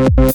you